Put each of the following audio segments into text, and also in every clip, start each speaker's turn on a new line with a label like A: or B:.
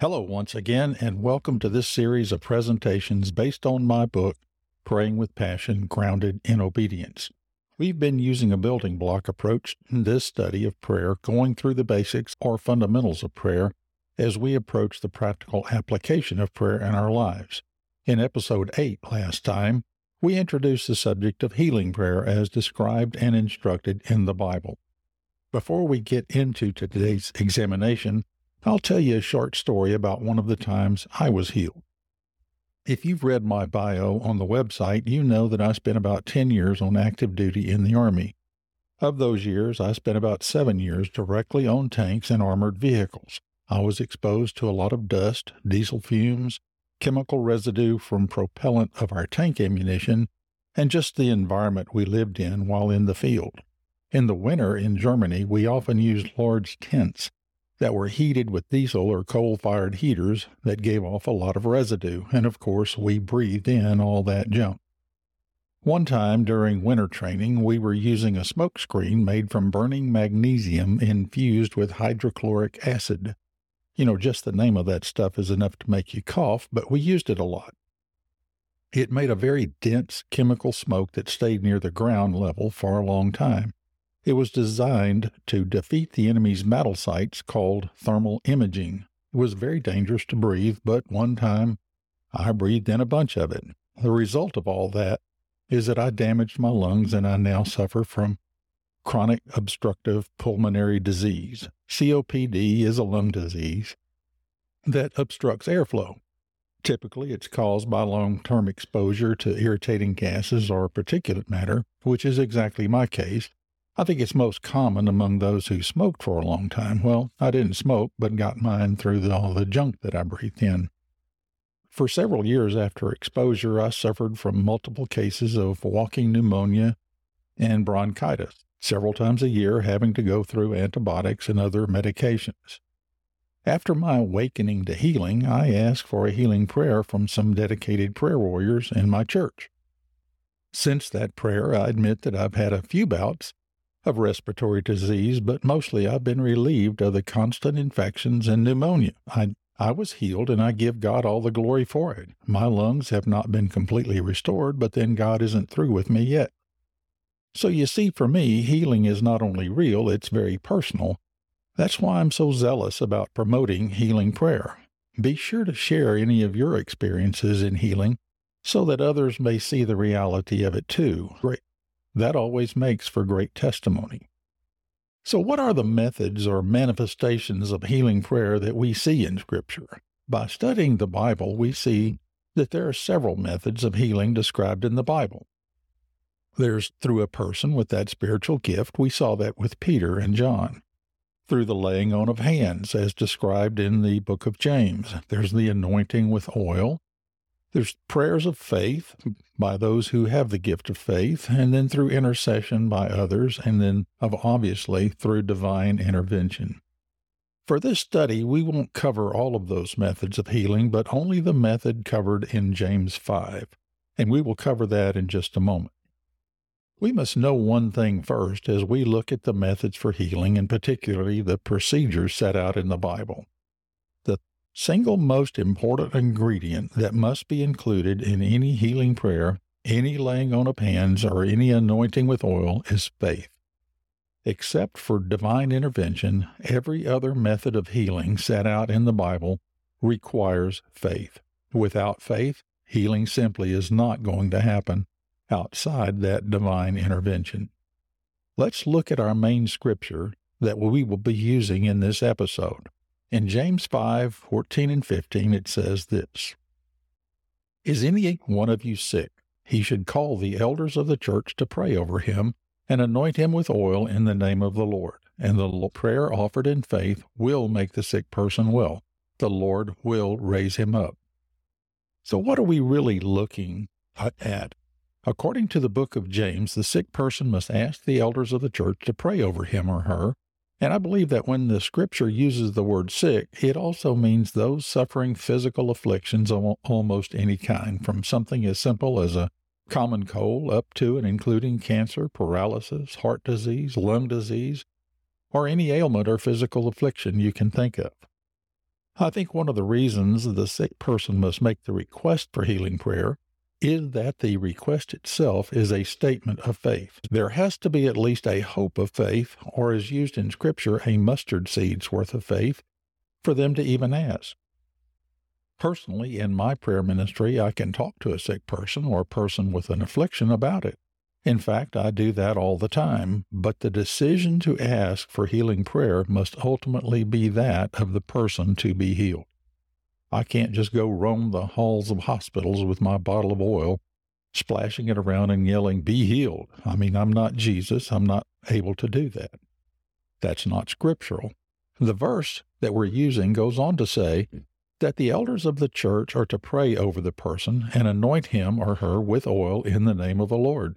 A: Hello, once again, and welcome to this series of presentations based on my book, Praying with Passion Grounded in Obedience. We've been using a building block approach in this study of prayer, going through the basics or fundamentals of prayer as we approach the practical application of prayer in our lives. In episode 8 last time, we introduced the subject of healing prayer as described and instructed in the Bible. Before we get into today's examination, I'll tell you a short story about one of the times I was healed. If you've read my bio on the website, you know that I spent about 10 years on active duty in the Army. Of those years, I spent about seven years directly on tanks and armored vehicles. I was exposed to a lot of dust, diesel fumes, chemical residue from propellant of our tank ammunition, and just the environment we lived in while in the field. In the winter in Germany, we often used large tents that were heated with diesel or coal fired heaters that gave off a lot of residue, and of course, we breathed in all that junk. One time during winter training, we were using a smoke screen made from burning magnesium infused with hydrochloric acid. You know, just the name of that stuff is enough to make you cough, but we used it a lot. It made a very dense chemical smoke that stayed near the ground level for a long time. It was designed to defeat the enemy's battle sights called thermal imaging. It was very dangerous to breathe, but one time I breathed in a bunch of it. The result of all that is that I damaged my lungs and I now suffer from chronic obstructive pulmonary disease. COPD is a lung disease that obstructs airflow. Typically, it's caused by long term exposure to irritating gases or particulate matter, which is exactly my case. I think it's most common among those who smoked for a long time. Well, I didn't smoke, but got mine through the, all the junk that I breathed in. For several years after exposure, I suffered from multiple cases of walking pneumonia and bronchitis, several times a year having to go through antibiotics and other medications. After my awakening to healing, I asked for a healing prayer from some dedicated prayer warriors in my church. Since that prayer, I admit that I've had a few bouts of respiratory disease, but mostly I've been relieved of the constant infections and pneumonia. I, I was healed, and I give God all the glory for it. My lungs have not been completely restored, but then God isn't through with me yet. So you see, for me, healing is not only real, it's very personal. That's why I'm so zealous about promoting healing prayer. Be sure to share any of your experiences in healing so that others may see the reality of it too. That always makes for great testimony. So, what are the methods or manifestations of healing prayer that we see in Scripture? By studying the Bible, we see that there are several methods of healing described in the Bible. There's through a person with that spiritual gift. We saw that with Peter and John. Through the laying on of hands, as described in the book of James. There's the anointing with oil. There's prayers of faith by those who have the gift of faith, and then through intercession by others, and then obviously through divine intervention. For this study, we won't cover all of those methods of healing, but only the method covered in James 5, and we will cover that in just a moment. We must know one thing first as we look at the methods for healing, and particularly the procedures set out in the Bible single most important ingredient that must be included in any healing prayer, any laying on of hands, or any anointing with oil is faith. Except for divine intervention, every other method of healing set out in the Bible requires faith. Without faith, healing simply is not going to happen outside that divine intervention. Let's look at our main scripture that we will be using in this episode. In James 5 14 and 15, it says this Is any one of you sick? He should call the elders of the church to pray over him and anoint him with oil in the name of the Lord. And the prayer offered in faith will make the sick person well. The Lord will raise him up. So, what are we really looking at? According to the book of James, the sick person must ask the elders of the church to pray over him or her and I believe that when the scripture uses the word sick, it also means those suffering physical afflictions of almost any kind, from something as simple as a common cold up to and including cancer, paralysis, heart disease, lung disease, or any ailment or physical affliction you can think of. I think one of the reasons the sick person must make the request for healing prayer is that the request itself is a statement of faith. There has to be at least a hope of faith, or as used in Scripture, a mustard seed's worth of faith, for them to even ask. Personally, in my prayer ministry, I can talk to a sick person or a person with an affliction about it. In fact, I do that all the time, but the decision to ask for healing prayer must ultimately be that of the person to be healed. I can't just go roam the halls of hospitals with my bottle of oil, splashing it around and yelling, Be healed. I mean, I'm not Jesus. I'm not able to do that. That's not scriptural. The verse that we're using goes on to say that the elders of the church are to pray over the person and anoint him or her with oil in the name of the Lord.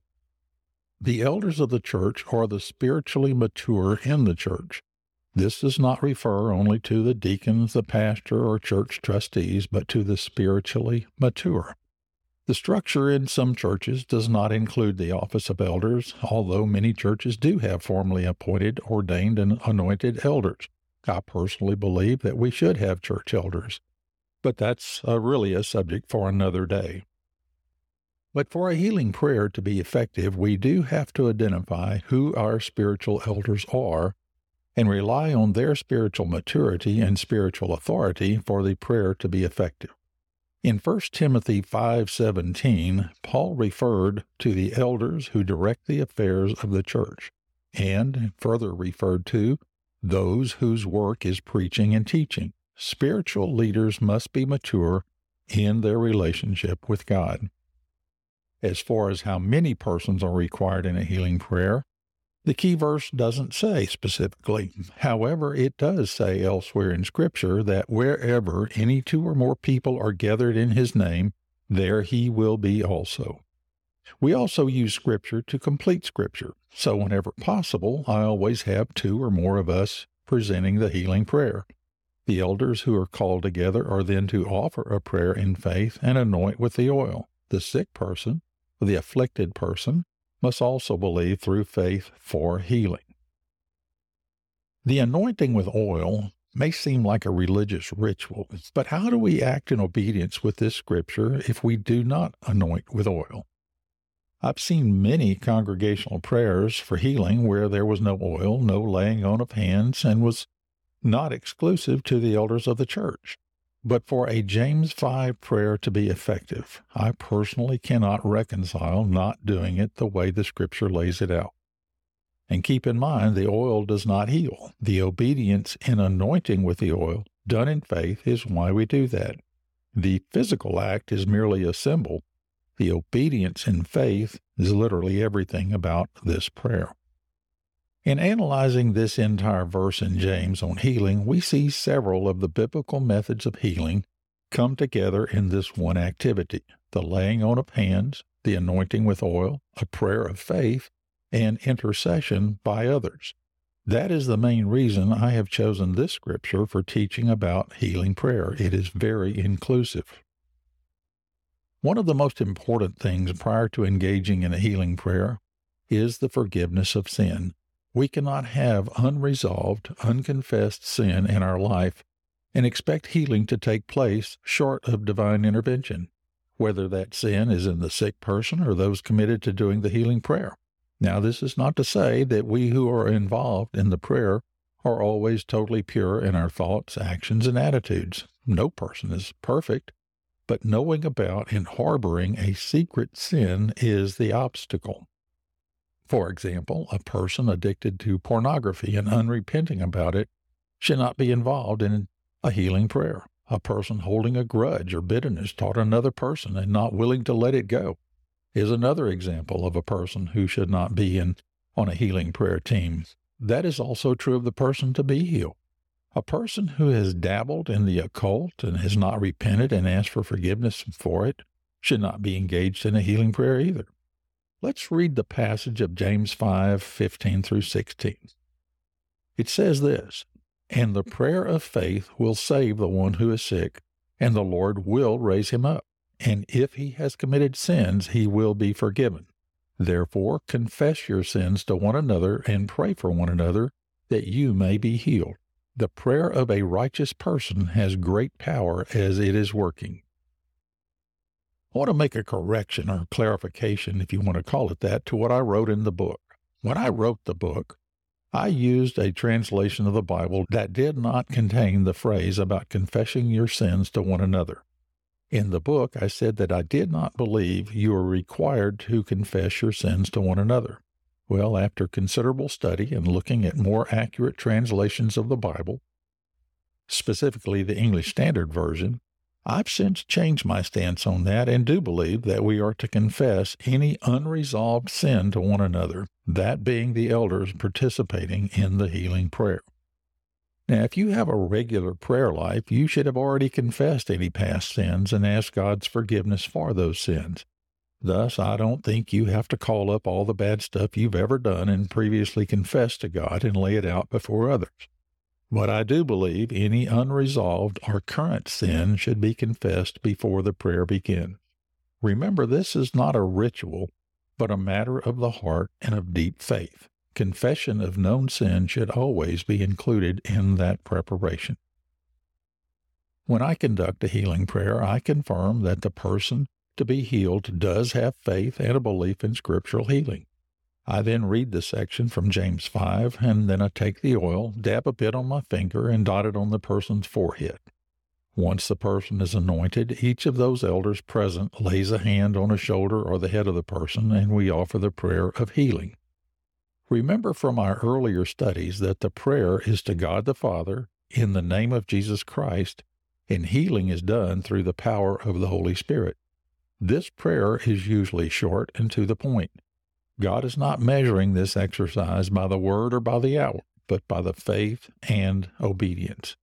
A: The elders of the church are the spiritually mature in the church. This does not refer only to the deacons, the pastor, or church trustees, but to the spiritually mature. The structure in some churches does not include the office of elders, although many churches do have formally appointed, ordained, and anointed elders. I personally believe that we should have church elders, but that's uh, really a subject for another day. But for a healing prayer to be effective, we do have to identify who our spiritual elders are and rely on their spiritual maturity and spiritual authority for the prayer to be effective. In 1 Timothy 5:17, Paul referred to the elders who direct the affairs of the church, and further referred to those whose work is preaching and teaching. Spiritual leaders must be mature in their relationship with God. As far as how many persons are required in a healing prayer, the key verse doesn't say specifically. Mm-hmm. However, it does say elsewhere in Scripture that wherever any two or more people are gathered in his name, there he will be also. We also use Scripture to complete Scripture, so whenever possible, I always have two or more of us presenting the healing prayer. The elders who are called together are then to offer a prayer in faith and anoint with the oil. The sick person, the afflicted person, must also believe through faith for healing. The anointing with oil may seem like a religious ritual, but how do we act in obedience with this scripture if we do not anoint with oil? I've seen many congregational prayers for healing where there was no oil, no laying on of hands, and was not exclusive to the elders of the church. But for a James 5 prayer to be effective, I personally cannot reconcile not doing it the way the Scripture lays it out. And keep in mind, the oil does not heal. The obedience in anointing with the oil, done in faith, is why we do that. The physical act is merely a symbol. The obedience in faith is literally everything about this prayer. In analyzing this entire verse in James on healing, we see several of the biblical methods of healing come together in this one activity the laying on of hands, the anointing with oil, a prayer of faith, and intercession by others. That is the main reason I have chosen this scripture for teaching about healing prayer. It is very inclusive. One of the most important things prior to engaging in a healing prayer is the forgiveness of sin. We cannot have unresolved, unconfessed sin in our life and expect healing to take place short of divine intervention, whether that sin is in the sick person or those committed to doing the healing prayer. Now, this is not to say that we who are involved in the prayer are always totally pure in our thoughts, actions, and attitudes. No person is perfect, but knowing about and harboring a secret sin is the obstacle. For example, a person addicted to pornography and mm-hmm. unrepenting about it should not be involved in a healing prayer. A person holding a grudge or bitterness toward another person and not willing to let it go is another example of a person who should not be in on a healing prayer team. That is also true of the person to be healed. A person who has dabbled in the occult and has not repented and asked for forgiveness for it should not be engaged in a healing prayer either. Let's read the passage of James 5 15 through 16. It says this And the prayer of faith will save the one who is sick, and the Lord will raise him up. And if he has committed sins, he will be forgiven. Therefore, confess your sins to one another and pray for one another that you may be healed. The prayer of a righteous person has great power as it is working. I want to make a correction or clarification, if you want to call it that, to what I wrote in the book. When I wrote the book, I used a translation of the Bible that did not contain the phrase about confessing your sins to one another. In the book, I said that I did not believe you were required to confess your sins to one another. Well, after considerable study and looking at more accurate translations of the Bible, specifically the English Standard Version, I've since changed my stance on that and do believe that we are to confess any unresolved sin to one another, that being the elders participating in the healing prayer. Now, if you have a regular prayer life, you should have already confessed any past sins and asked God's forgiveness for those sins. Thus, I don't think you have to call up all the bad stuff you've ever done and previously confessed to God and lay it out before others. But I do believe any unresolved or current sin should be confessed before the prayer begins. Remember, this is not a ritual, but a matter of the heart and of deep faith. Confession of known sin should always be included in that preparation. When I conduct a healing prayer, I confirm that the person to be healed does have faith and a belief in scriptural healing. I then read the section from James 5, and then I take the oil, dab a bit on my finger, and dot it on the person's forehead. Once the person is anointed, each of those elders present lays a hand on a shoulder or the head of the person, and we offer the prayer of healing. Remember from our earlier studies that the prayer is to God the Father in the name of Jesus Christ, and healing is done through the power of the Holy Spirit. This prayer is usually short and to the point. God is not measuring this exercise by the word or by the hour, but by the faith and obedience.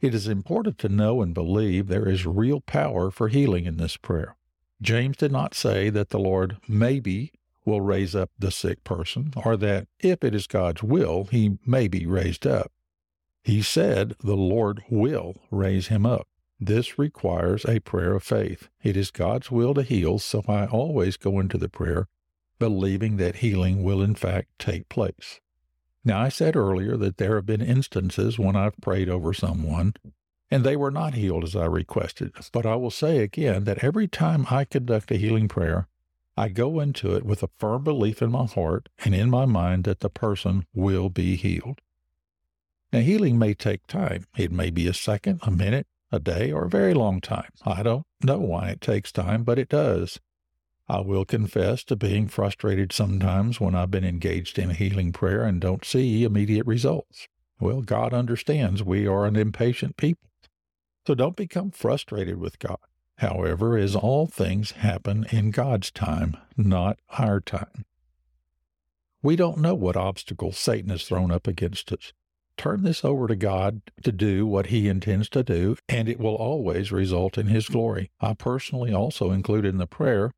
A: It is important to know and believe there is real power for healing in this prayer. James did not say that the Lord maybe will raise up the sick person, or that if it is God's will, he may be raised up. He said the Lord will raise him up. This requires a prayer of faith. It is God's will to heal, so I always go into the prayer believing that healing will in fact take place. Now, I said earlier that there have been instances when I've prayed over someone and they were not healed as I requested. But I will say again that every time I conduct a healing prayer, I go into it with a firm belief in my heart and in my mind that the person will be healed. Now, healing may take time. It may be a second, a minute, a day, or a very long time. I don't know why it takes time, but it does. I will confess to being frustrated sometimes when I've been engaged in healing prayer and don't see immediate results. Well, God understands we are an impatient people. So don't become frustrated with God. However, as all things happen in God's time, not our time. We don't know what obstacles Satan has thrown up against us turn this over to God to do what He intends to do, and it will always result in His glory. I personally also include in the prayer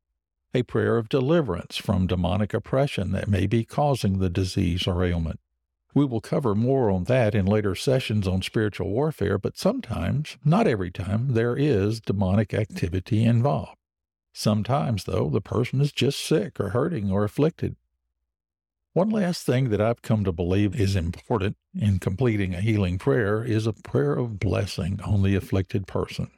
A: a prayer of deliverance from demonic oppression that may be causing the disease or ailment. We will cover more on that in later sessions on spiritual warfare, but sometimes, not every time, there is demonic activity involved. Sometimes, though, the person is just sick or hurting or afflicted. One last thing that I've come to believe is important in completing a healing prayer is a prayer of blessing on the afflicted person.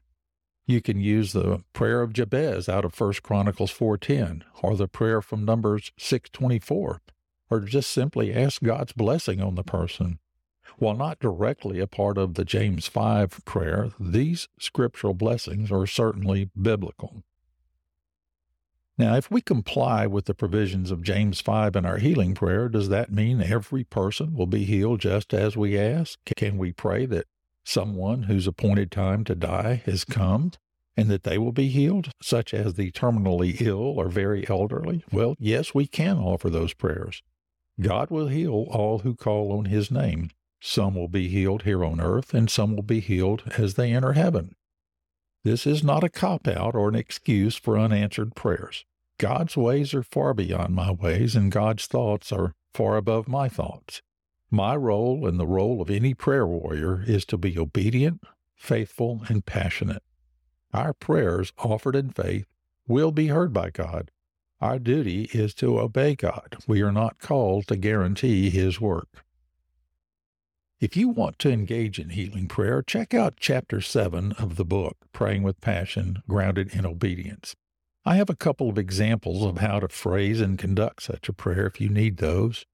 A: You can use the prayer of Jabez out of 1 Chronicles 4:10 or the prayer from Numbers 6:24 or just simply ask God's blessing on the person. While not directly a part of the James 5 prayer, these scriptural blessings are certainly biblical. Now, if we comply with the provisions of James 5 in our healing prayer, does that mean every person will be healed just as we ask? Can we pray that someone whose appointed time to die has come and that they will be healed, such as the terminally ill or very elderly? Well, yes, we can offer those prayers. God will heal all who call on his name. Some will be healed here on earth, and some will be healed as they enter heaven. This is not a cop out or an excuse for unanswered prayers. God's ways are far beyond my ways, and God's thoughts are far above my thoughts. My role and the role of any prayer warrior is to be obedient, faithful, and passionate. Our prayers offered in faith will be heard by God. Our duty is to obey God. We are not called to guarantee His work. If you want to engage in healing prayer, check out Chapter 7 of the book, Praying with Passion Grounded in Obedience. I have a couple of examples of how to phrase and conduct such a prayer if you need those.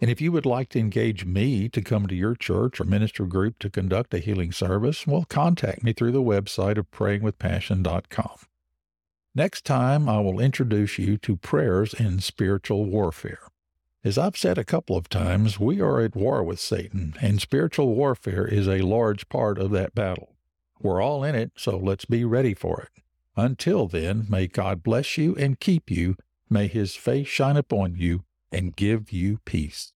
A: And if you would like to engage me to come to your church or ministry group to conduct a healing service, well, contact me through the website of prayingwithpassion.com. Next time, I will introduce you to prayers in spiritual warfare. As I've said a couple of times, we are at war with Satan, and spiritual warfare is a large part of that battle. We're all in it, so let's be ready for it. Until then, may God bless you and keep you. May his face shine upon you and give you peace.